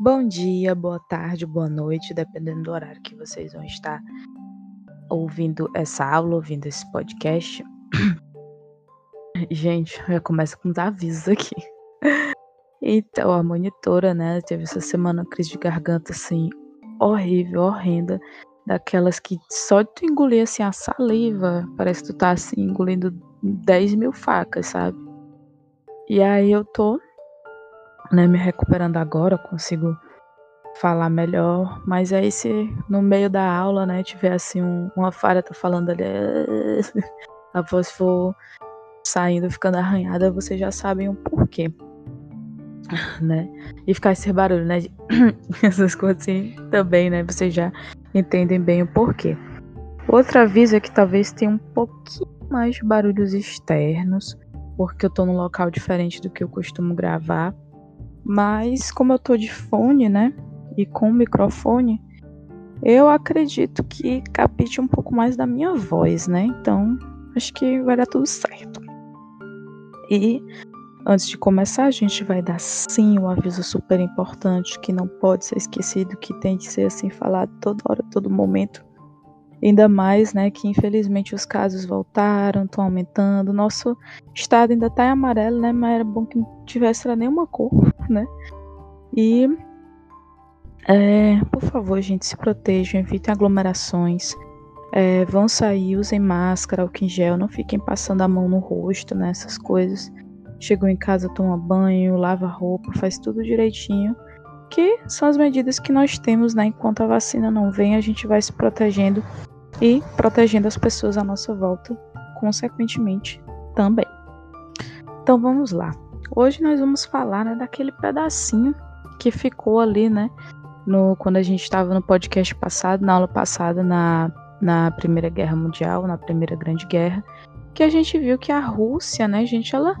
Bom dia, boa tarde, boa noite, dependendo do horário que vocês vão estar ouvindo essa aula, ouvindo esse podcast. Gente, já começa com uns avisos aqui. Então, a monitora, né, teve essa semana uma crise de garganta, assim, horrível, horrenda. Daquelas que só de tu engolir, assim, a saliva, parece que tu tá, assim, engolindo 10 mil facas, sabe? E aí eu tô, né, me recuperando agora, consigo falar melhor. Mas aí se no meio da aula, né, tiver, assim, um, uma falha, tô falando ali, a voz for saindo, ficando arranhada, vocês já sabem o porquê né? E ficar esse barulho, né? Essas coisas assim também, né? Vocês já entendem bem o porquê. Outro aviso é que talvez tenha um pouquinho mais de barulhos externos, porque eu tô num local diferente do que eu costumo gravar. Mas como eu tô de fone, né? E com microfone, eu acredito que capite um pouco mais da minha voz, né? Então, acho que vai dar tudo certo. E Antes de começar, a gente vai dar sim um aviso super importante que não pode ser esquecido, que tem que ser assim falado toda hora, todo momento. Ainda mais, né, que infelizmente os casos voltaram, estão aumentando. Nosso estado ainda está em amarelo, né, mas era bom que não tivesse nenhuma cor, né. E, é, por favor, gente, se protejam, evitem aglomerações. É, vão sair, usem máscara, álcool em gel, não fiquem passando a mão no rosto, né, essas coisas. Chegou em casa, toma banho, lava roupa, faz tudo direitinho. Que são as medidas que nós temos, né? Enquanto a vacina não vem, a gente vai se protegendo e protegendo as pessoas à nossa volta, consequentemente também. Então vamos lá. Hoje nós vamos falar né, daquele pedacinho que ficou ali, né? No, quando a gente estava no podcast passado, na aula passada, na, na Primeira Guerra Mundial, na Primeira Grande Guerra, que a gente viu que a Rússia, né, gente, ela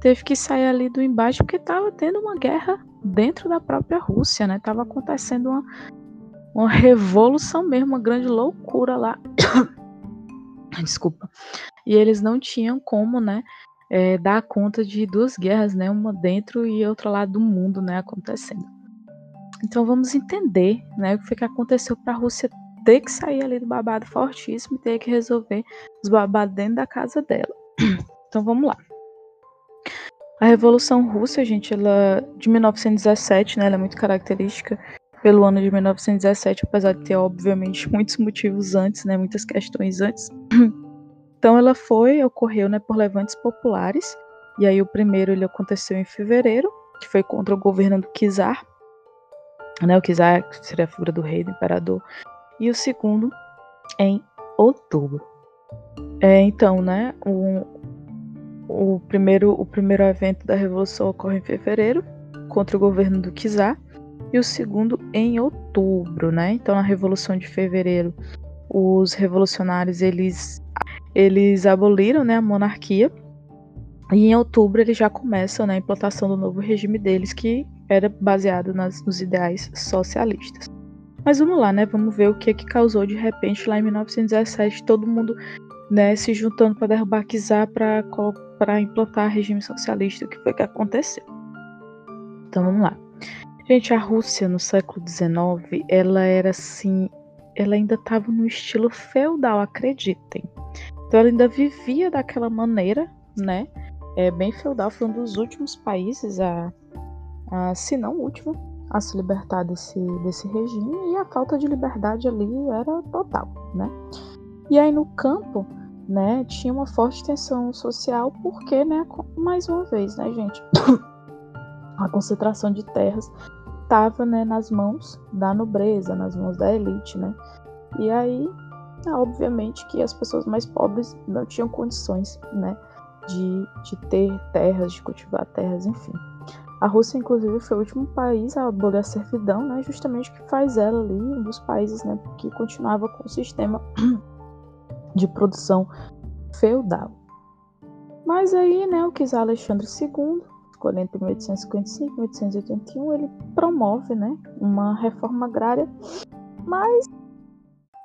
teve que sair ali do embate porque estava tendo uma guerra dentro da própria Rússia, né? Tava acontecendo uma, uma revolução mesmo, uma grande loucura lá. Desculpa. E eles não tinham como, né, é, dar conta de duas guerras, né, uma dentro e outra lá do mundo, né, acontecendo. Então vamos entender, né, o que foi que aconteceu para a Rússia ter que sair ali do babado fortíssimo e ter que resolver os babados dentro da casa dela. Então vamos lá. A Revolução Russa, gente, ela de 1917, né, ela é muito característica pelo ano de 1917, apesar de ter obviamente muitos motivos antes, né, muitas questões antes. Então ela foi, ocorreu, né, por levantes populares. E aí o primeiro ele aconteceu em fevereiro, que foi contra o governo do Czar, né, o Czar seria a figura do rei, do imperador, e o segundo em outubro. É, então, né, o, o primeiro, o primeiro evento da Revolução ocorre em fevereiro, contra o governo do Czar, e o segundo em outubro, né? Então, na Revolução de Fevereiro, os revolucionários eles, eles aboliram né, a monarquia, e em outubro eles já começam né, a implantação do novo regime deles, que era baseado nas, nos ideais socialistas. Mas vamos lá, né? Vamos ver o que, que causou de repente lá em 1917 todo mundo né, se juntando para derrubar Kizar para implantar regime socialista, o que foi que aconteceu. Então vamos lá. Gente, a Rússia no século XIX, ela era assim, ela ainda estava no estilo feudal, acreditem. Então ela ainda vivia daquela maneira, né? É bem feudal, foi um dos últimos países a, a se não o último, a se libertar desse, desse regime e a falta de liberdade ali era total, né? E aí no campo, né, tinha uma forte tensão social, porque, né, mais uma vez, né, gente, a concentração de terras estava, né, nas mãos da nobreza, nas mãos da elite, né, e aí, obviamente que as pessoas mais pobres não tinham condições, né, de, de ter terras, de cultivar terras, enfim. A Rússia, inclusive, foi o último país a abolir a servidão, né, justamente que faz ela ali um dos países, né, que continuava com o sistema de produção feudal. Mas aí, né, o czar Alexandre II, escolhendo entre 1855 e 1881, ele promove, né, uma reforma agrária, mas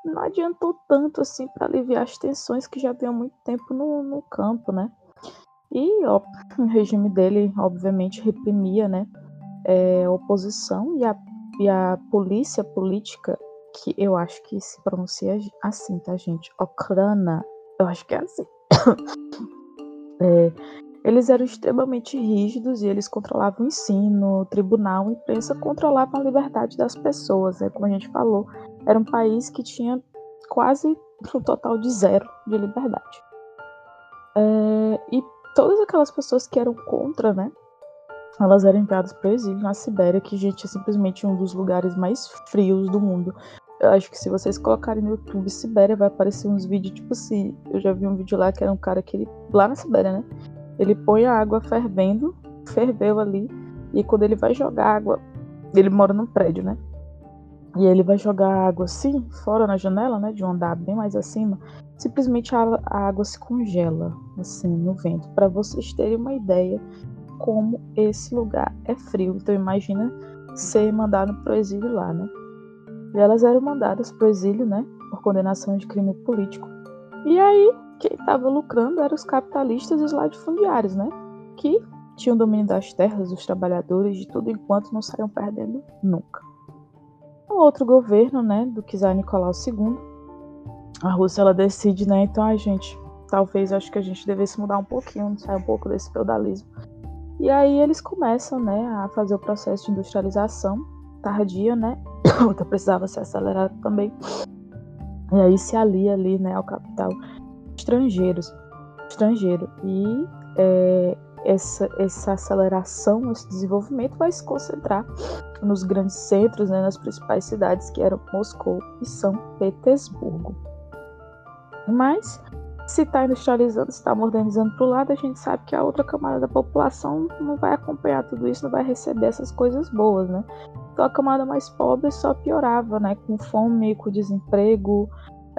não adiantou tanto assim para aliviar as tensões que já haviam muito tempo no, no campo, né? E ó, o regime dele, obviamente, reprimia, né, é, oposição e a, e a polícia política, que eu acho que se pronuncia assim, tá, gente? Okrana, eu acho que é assim. é, eles eram extremamente rígidos e eles controlavam o ensino, o tribunal, a imprensa, controlavam a liberdade das pessoas. Né? Como a gente falou, era um país que tinha quase um total de zero de liberdade. É, e todas aquelas pessoas que eram contra, né? Elas eram enviadas para o exílio na Sibéria, que, gente, é simplesmente um dos lugares mais frios do mundo. Eu acho que se vocês colocarem no YouTube Sibéria, vai aparecer uns vídeos, tipo assim, eu já vi um vídeo lá que era um cara que ele. Lá na Sibéria, né? Ele põe a água fervendo, ferveu ali, e quando ele vai jogar água, ele mora num prédio, né? E ele vai jogar água assim, fora na janela, né? De um andar bem mais acima. Simplesmente a, a água se congela, assim, no vento. Para vocês terem uma ideia como esse lugar é frio. Então imagina ser mandado pro exílio lá, né? E elas eram mandadas pro exílio, né? Por condenação de crime político. E aí quem estava lucrando eram os capitalistas e os latifundiários, né? Que tinham domínio das terras, dos trabalhadores, de tudo, enquanto não saíam perdendo nunca. O outro governo, né, do czar Nicolau II, a Rússia, ela decide, né, então a gente, talvez, acho que a gente devesse mudar um pouquinho, sair um pouco desse feudalismo. E aí eles começam, né, a fazer o processo de industrialização tardia, né, então precisava ser acelerado também. E aí se alia ali, né, ao capital estrangeiros, estrangeiro. E é, essa, essa aceleração, esse desenvolvimento vai se concentrar nos grandes centros, né, nas principais cidades que eram Moscou e São Petersburgo. Mas se está industrializando, se está modernizando para o lado, a gente sabe que a outra camada da população não vai acompanhar tudo isso, não vai receber essas coisas boas, né? Então a camada mais pobre só piorava, né? Com fome, com desemprego,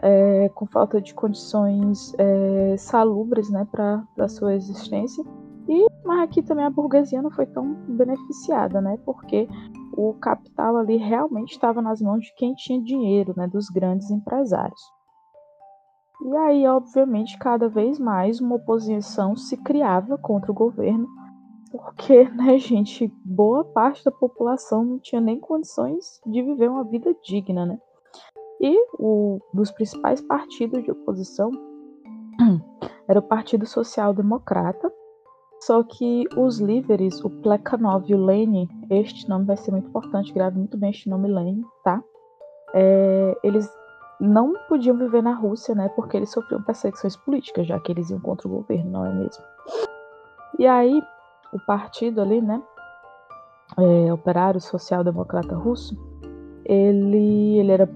é, com falta de condições é, salubres né, para a sua existência. E, mas aqui também a burguesia não foi tão beneficiada, né, porque o capital ali realmente estava nas mãos de quem tinha dinheiro, né, dos grandes empresários. E aí, obviamente, cada vez mais uma oposição se criava contra o governo, porque, né, gente, boa parte da população não tinha nem condições de viver uma vida digna, né? E o dos principais partidos de oposição era o Partido Social Democrata. Só que os líderes, o Plekhanov e o Lenin, este nome vai ser muito importante, grave muito bem este nome Lenin, tá? É, eles não podiam viver na Rússia, né? Porque eles sofriam perseguições políticas, já que eles iam contra o governo, não é mesmo? E aí, o partido ali, né? É, Operário Social Democrata Russo, ele, ele era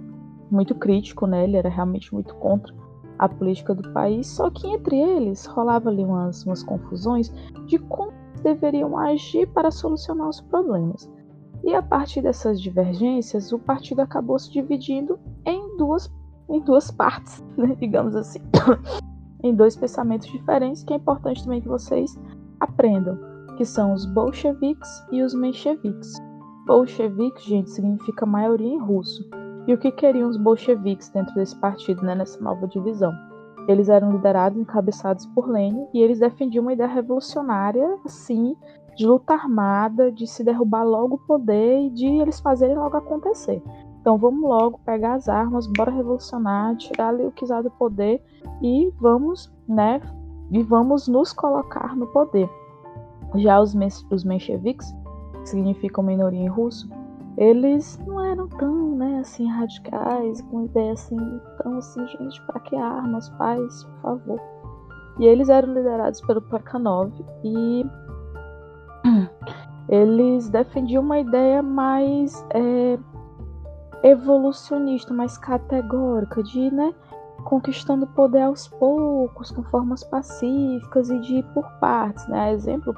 muito crítico, né? Ele era realmente muito contra a política do país, só que entre eles rolava ali umas, umas confusões de como deveriam agir para solucionar os problemas. E a partir dessas divergências, o partido acabou se dividindo em duas, em duas partes, né? digamos assim, em dois pensamentos diferentes, que é importante também que vocês aprendam, que são os bolcheviques e os mencheviques. Bolchevique, gente, significa maioria em russo. E o que queriam os bolcheviques dentro desse partido, né, nessa nova divisão? Eles eram liderados e encabeçados por Lenin e eles defendiam uma ideia revolucionária, assim, de luta armada, de se derrubar logo o poder e de eles fazerem logo acontecer. Então vamos logo pegar as armas, bora revolucionar, tirar ali o czar do poder e vamos, né, e vamos nos colocar no poder. Já os, os mencheviques, que significam minoria em russo, eles não eram tão, né, assim, radicais, com ideia assim, tão assim, gente, para que armas, paz, por favor. E eles eram liderados pelo Plekhanov e eles defendiam uma ideia mais é, evolucionista, mais categórica, de, né, conquistando poder aos poucos, com formas pacíficas e de ir por partes, né? Exemplo,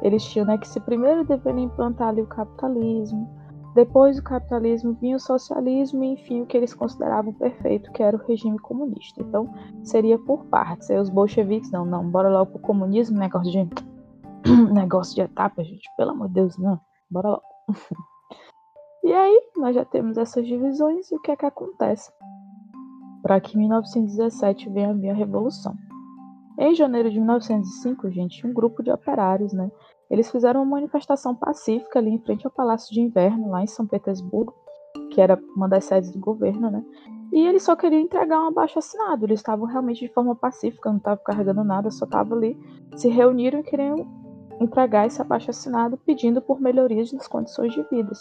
eles tinham, né, que se primeiro deveriam implantar ali o capitalismo, depois do capitalismo vinha o socialismo e, enfim, o que eles consideravam perfeito, que era o regime comunista. Então, seria por partes. Aí os bolcheviques, não, não, bora logo pro comunismo, negócio de negócio de etapa, gente, pelo amor de Deus, não, bora logo. e aí, nós já temos essas divisões e o que é que acontece? Para que em 1917 venha a minha revolução. Em janeiro de 1905, gente, um grupo de operários, né, eles fizeram uma manifestação pacífica ali em frente ao Palácio de Inverno, lá em São Petersburgo, que era uma das sedes do governo, né? E eles só queriam entregar um abaixo assinado. Eles estavam realmente de forma pacífica, não estavam carregando nada, só estavam ali, se reuniram e queriam entregar esse abaixo assinado pedindo por melhorias nas condições de vida.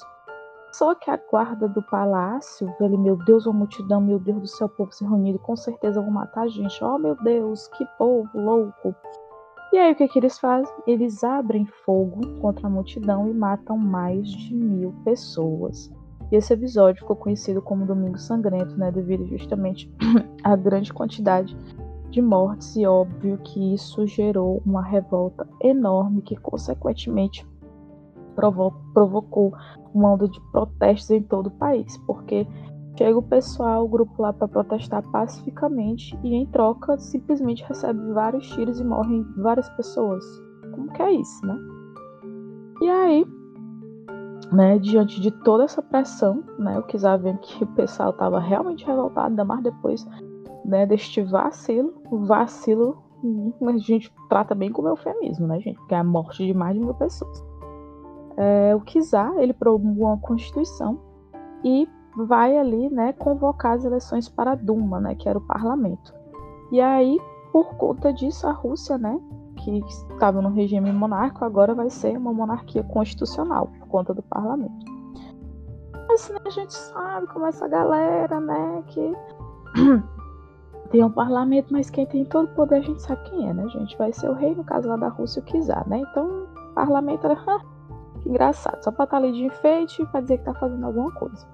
Só que a guarda do palácio, ele, meu Deus, uma multidão, meu Deus do céu, povo se reunido, com certeza vão matar a gente. Oh, meu Deus, que povo louco. E aí o que, que eles fazem? Eles abrem fogo contra a multidão e matam mais de mil pessoas. E esse episódio ficou conhecido como Domingo Sangrento, né, devido justamente à grande quantidade de mortes e óbvio que isso gerou uma revolta enorme que consequentemente provo provocou uma onda de protestos em todo o país, porque chega o pessoal, o grupo lá para protestar pacificamente e em troca simplesmente recebe vários tiros e morrem várias pessoas. Como que é isso, né? E aí, né, diante de toda essa pressão, né, o vendo que o pessoal estava realmente revoltado, ainda mais depois né, deste vacilo, vacilo, a gente trata bem como eufemismo, né, gente? Que é a morte de mais de mil pessoas. É, o Kizar, ele promulgou uma constituição e vai ali, né, convocar as eleições para a Duma, né, que era o parlamento. E aí, por conta disso, a Rússia, né, que estava no regime monárquico, agora vai ser uma monarquia constitucional, por conta do parlamento. Assim, a gente sabe como essa galera, né, que tem um parlamento, mas quem tem todo o poder a gente sabe quem é, né, gente? Vai ser o rei, no caso lá da Rússia, o Kizar, né? Então, parlamento era, que engraçado, só pra estar tá ali de enfeite e pra dizer que tá fazendo alguma coisa.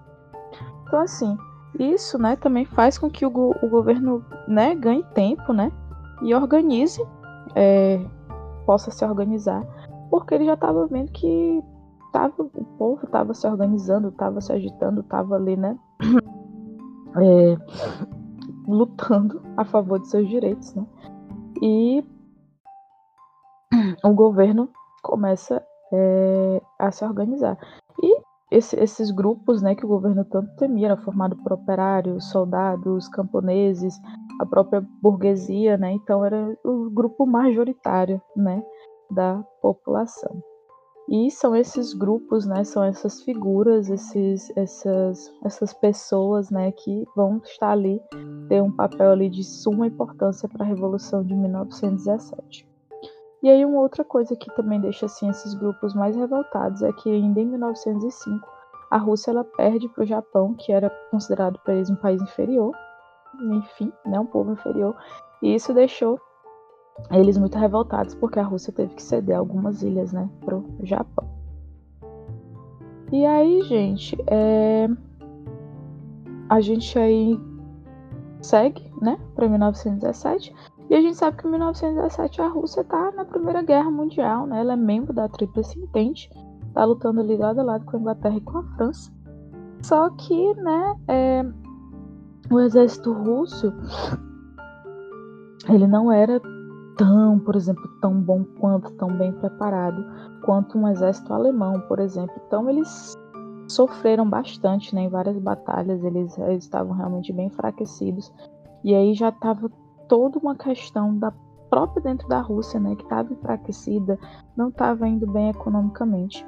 Então, assim, isso, né, também faz com que o, o governo, né, ganhe tempo, né, e organize é, possa se organizar, porque ele já estava vendo que tava, o povo estava se organizando, estava se agitando, estava ali, né, é, lutando a favor de seus direitos, né, e o governo começa é, a se organizar. E esse, esses grupos né, que o governo tanto temia, era formado por operários, soldados, camponeses, a própria burguesia, né? Então era o grupo majoritário, né, da população. E são esses grupos, né, são essas figuras, esses, essas, essas pessoas, né, que vão estar ali, ter um papel ali de suma importância para a Revolução de 1917. E aí uma outra coisa que também deixa assim esses grupos mais revoltados é que ainda em 1905 a Rússia ela perde para o Japão, que era considerado por eles um país inferior, enfim, né, um povo inferior, e isso deixou eles muito revoltados porque a Rússia teve que ceder algumas ilhas, né, pro Japão. E aí, gente, é... a gente aí segue, né, para 1917. E a gente sabe que em 1917 a Rússia está na Primeira Guerra Mundial, né? Ela é membro da Tríplice Entente, está lutando ali lado a lado com a Inglaterra e com a França. Só que, né, é, o exército russo ele não era tão, por exemplo, tão bom quanto, tão bem preparado quanto um exército alemão, por exemplo. Então eles sofreram bastante, né, em várias batalhas, eles, eles estavam realmente bem enfraquecidos. E aí já estava toda uma questão da própria dentro da Rússia, né, que estava enfraquecida, não estava indo bem economicamente.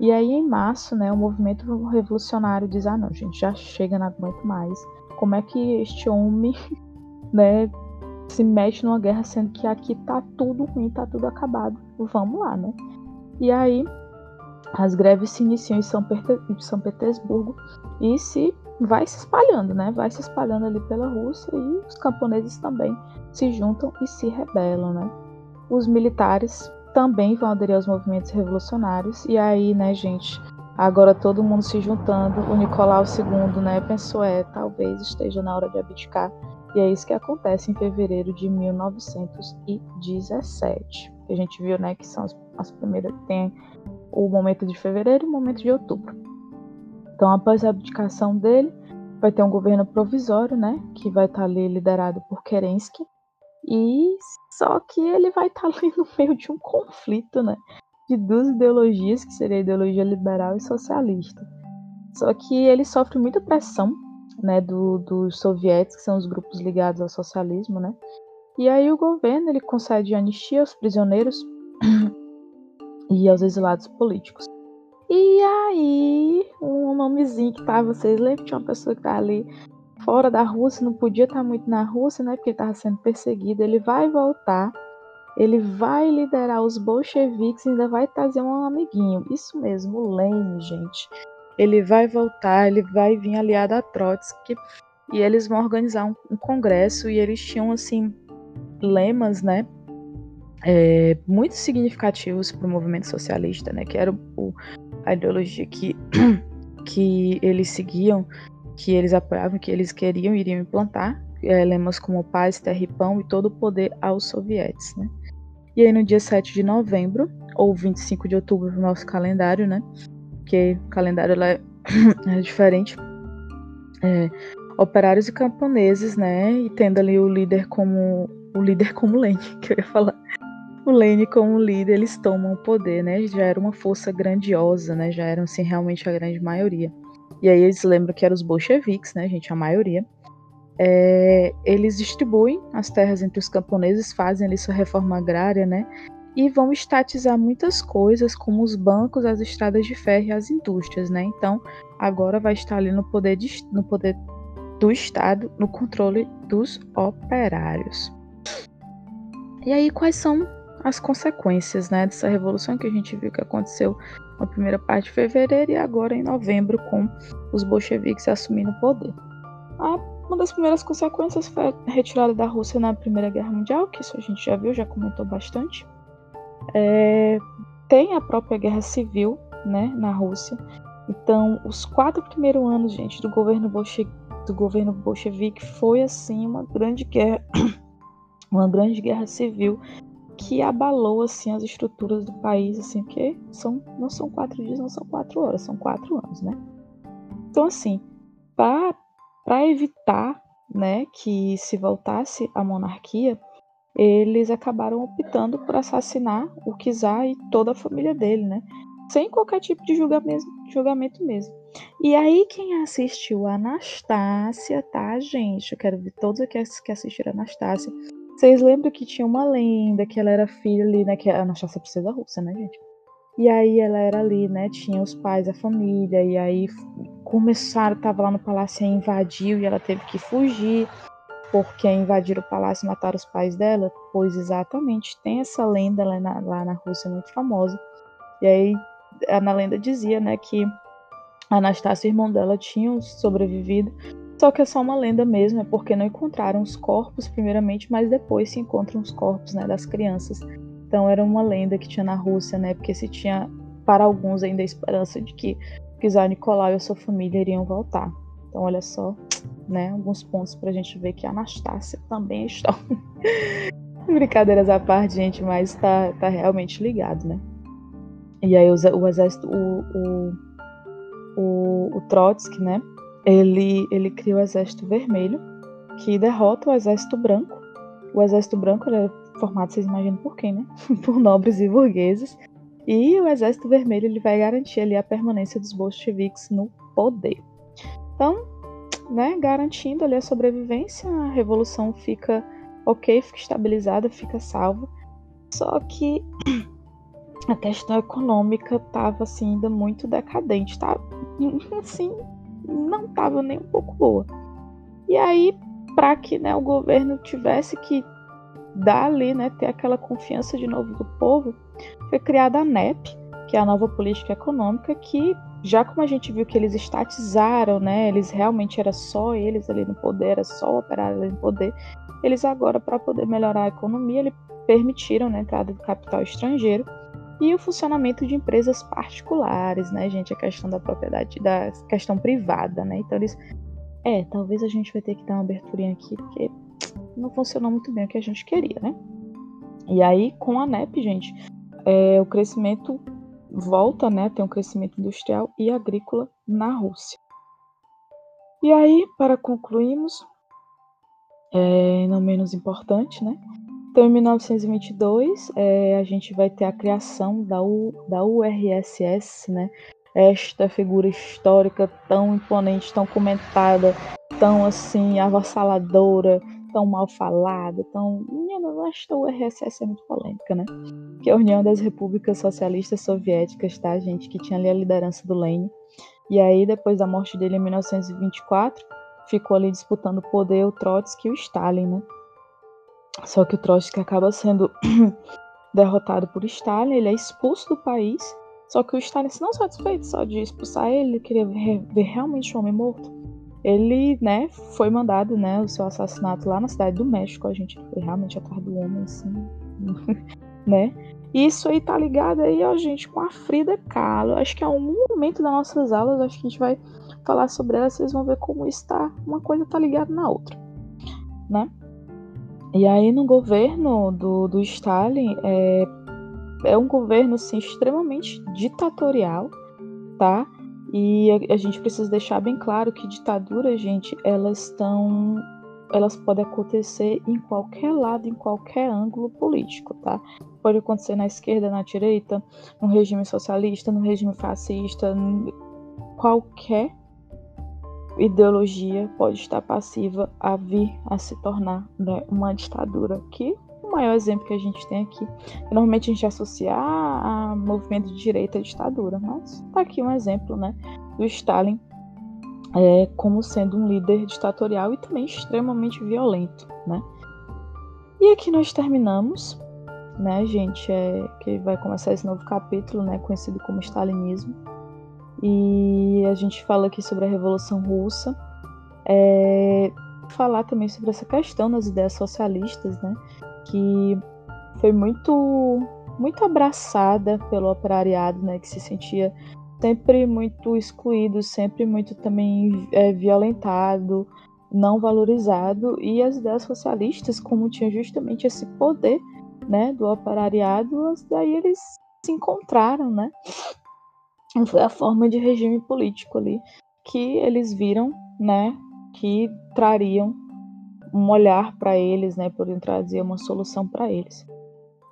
E aí em março, né, o movimento revolucionário diz: "Ah, não, gente, já chega, não aguento mais como é que este homem, né, se mexe numa guerra sendo que aqui tá tudo ruim, tá tudo acabado. Vamos lá, né? E aí as greves se iniciam em São, São Petersburgo e se vai se espalhando, né? Vai se espalhando ali pela Rússia e os camponeses também se juntam e se rebelam, né? Os militares também vão aderir aos movimentos revolucionários e aí, né, gente, Agora todo mundo se juntando, o Nicolau II, né, pensou, é, talvez esteja na hora de abdicar. E é isso que acontece em fevereiro de 1917. A gente viu, né, que são as, as primeiras, tem o momento de fevereiro e o momento de outubro. Então, após a abdicação dele, vai ter um governo provisório, né, que vai estar ali liderado por Kerensky. E só que ele vai estar ali no meio de um conflito, né? de duas ideologias, que seria a ideologia liberal e socialista. Só que ele sofre muita pressão né, do, dos soviéticos, que são os grupos ligados ao socialismo, né? E aí o governo ele concede anistia aos prisioneiros e aos exilados políticos. E aí, um nomezinho que tá, vocês lembram? Tinha uma pessoa que tá ali fora da Rússia, não podia estar tá muito na Rússia, né? Porque ele tava sendo perseguido. Ele vai voltar, ele vai liderar os bolcheviques e ainda vai trazer um amiguinho. Isso mesmo, o Lenin, gente. Ele vai voltar, ele vai vir aliado a Trotsky e eles vão organizar um, um congresso e eles tinham, assim, lemas, né? É, muito significativos para o movimento socialista, né? Que era o, a ideologia que, que eles seguiam, que eles apoiavam, que eles queriam e iriam implantar. É, lemas como paz, terra e pão e todo o poder aos sovietes, né? E aí no dia 7 de novembro, ou 25 de outubro no nosso calendário, né? Porque o calendário é, é diferente. É, operários e camponeses, né? E tendo ali o líder como o líder como Lenin, que eu ia falar o Lane como líder, eles tomam o poder, né? Já era uma força grandiosa, né? Já eram, assim, realmente a grande maioria. E aí eles lembram que eram os bolcheviques, né, gente? A maioria. É, eles distribuem as terras entre os camponeses, fazem ali sua reforma agrária, né? E vão estatizar muitas coisas, como os bancos, as estradas de ferro e as indústrias, né? Então, agora vai estar ali no poder, de, no poder do Estado, no controle dos operários. E aí, quais são as consequências né, dessa revolução que a gente viu que aconteceu na primeira parte de fevereiro e agora em novembro com os bolcheviques assumindo o poder. A, uma das primeiras consequências foi a retirada da Rússia na Primeira Guerra Mundial, que isso a gente já viu, já comentou bastante. É, tem a própria guerra civil né, na Rússia. Então, os quatro primeiros anos, gente, do governo, bolche, do governo bolchevique foi assim uma grande guerra, uma grande guerra civil que abalou assim as estruturas do país, assim, porque são, não são quatro dias, não são quatro horas, são quatro anos, né? Então, assim, para evitar né, que se voltasse a monarquia, eles acabaram optando por assassinar o czar e toda a família dele, né? Sem qualquer tipo de julgamento, julgamento mesmo. E aí, quem assistiu Anastácia, tá, gente? Eu quero ver todos aqueles que assistiram Anastácia vocês lembram que tinha uma lenda que ela era filha ali, né? Que a Anastácia Princesa Russa, né, gente? E aí ela era ali, né? Tinha os pais, a família, e aí começaram, tava lá no palácio e invadiu, e ela teve que fugir, porque invadiram o palácio e mataram os pais dela. Pois exatamente, tem essa lenda lá na, lá na Rússia muito famosa. E aí na lenda dizia, né, que Anastácia e o irmão dela tinham sobrevivido só que é só uma lenda mesmo, é porque não encontraram os corpos primeiramente, mas depois se encontram os corpos né, das crianças. Então era uma lenda que tinha na Rússia, né? Porque se tinha para alguns ainda a esperança de que o czar Nicolau e a sua família iriam voltar. Então olha só, né? Alguns pontos para a gente ver que a Anastácia também está. Brincadeiras à parte, gente, mas tá, tá realmente ligado, né? E aí o, o exército, o, o, o, o Trotsky, né? Ele, ele cria o Exército Vermelho, que derrota o Exército Branco. O Exército Branco era formado, vocês imaginam por quem, né? por nobres e burgueses. E o Exército Vermelho ele vai garantir ali a permanência dos bolcheviques no poder. Então, né, garantindo ali a sobrevivência, a revolução fica ok, fica estabilizada, fica salva. Só que a questão econômica estava assim, ainda muito decadente, tá? Assim, não estava nem um pouco boa. E aí, para que né, o governo tivesse que dar ali, né, ter aquela confiança de novo do povo, foi criada a NEP, que é a nova política econômica, que já como a gente viu que eles estatizaram, né, eles realmente era só eles ali no poder, era só o operário ali no poder, eles agora para poder melhorar a economia, eles permitiram né, a entrada de capital estrangeiro e o funcionamento de empresas particulares, né, gente? A questão da propriedade, da questão privada, né? Então eles. É, talvez a gente vai ter que dar uma aberturinha aqui, porque não funcionou muito bem o que a gente queria, né? E aí, com a NEP, gente, é, o crescimento volta, né? Tem um crescimento industrial e agrícola na Rússia. E aí, para concluirmos, é, não menos importante, né? Então, em 1922, é, a gente vai ter a criação da, U, da URSS, né? Esta figura histórica tão imponente, tão comentada, tão assim avassaladora, tão mal falada, tão. Eu acho que o RSS é muito polêmica, né? Que é a União das Repúblicas Socialistas Soviéticas, tá, gente? Que tinha ali a liderança do Lenin. E aí, depois da morte dele em 1924, ficou ali disputando o poder o Trotsky e o Stalin, né? Só que o Trotsky acaba sendo derrotado por Stalin, ele é expulso do país. Só que o Stalin, se não satisfeito só de expulsar ele, ele queria ver, realmente o homem morto ele, né, foi mandado, né, o seu assassinato lá na cidade do México, a gente foi realmente atrás do homem, assim, né? Isso aí tá ligado aí, ó, gente, com a Frida Kahlo. Acho que é um momento das nossas aulas, acho que a gente vai falar sobre ela, vocês vão ver como está, uma coisa tá ligada na outra, né? E aí no governo do, do Stalin, é, é um governo, assim, extremamente ditatorial, tá? E a, a gente precisa deixar bem claro que ditaduras, gente, elas estão elas podem acontecer em qualquer lado, em qualquer ângulo político, tá? Pode acontecer na esquerda, na direita, no regime socialista, no regime fascista, qualquer ideologia pode estar passiva a vir a se tornar né, uma ditadura que o maior exemplo que a gente tem aqui. Normalmente a gente associa a, a movimento de direita à ditadura, mas tá aqui um exemplo, né, do Stalin é, como sendo um líder ditatorial e também extremamente violento, né? E aqui nós terminamos, né, gente, é, que vai começar esse novo capítulo, né, conhecido como Stalinismo. E a gente fala aqui sobre a Revolução Russa. É, falar também sobre essa questão das ideias socialistas, né? que foi muito muito abraçada pelo operariado, né, que se sentia sempre muito excluído, sempre muito também é, violentado, não valorizado, e as ideias socialistas, como tinham justamente esse poder, né, do operariado, daí eles se encontraram, né, foi a forma de regime político ali que eles viram, né, que trariam um olhar para eles, né, podem trazer uma solução para eles.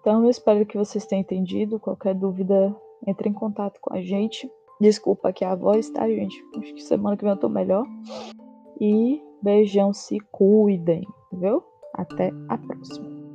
Então eu espero que vocês tenham entendido. Qualquer dúvida, entre em contato com a gente. Desculpa aqui a voz, tá, gente? Acho que semana que vem eu tô melhor. E beijão, se cuidem, viu? Até a próxima.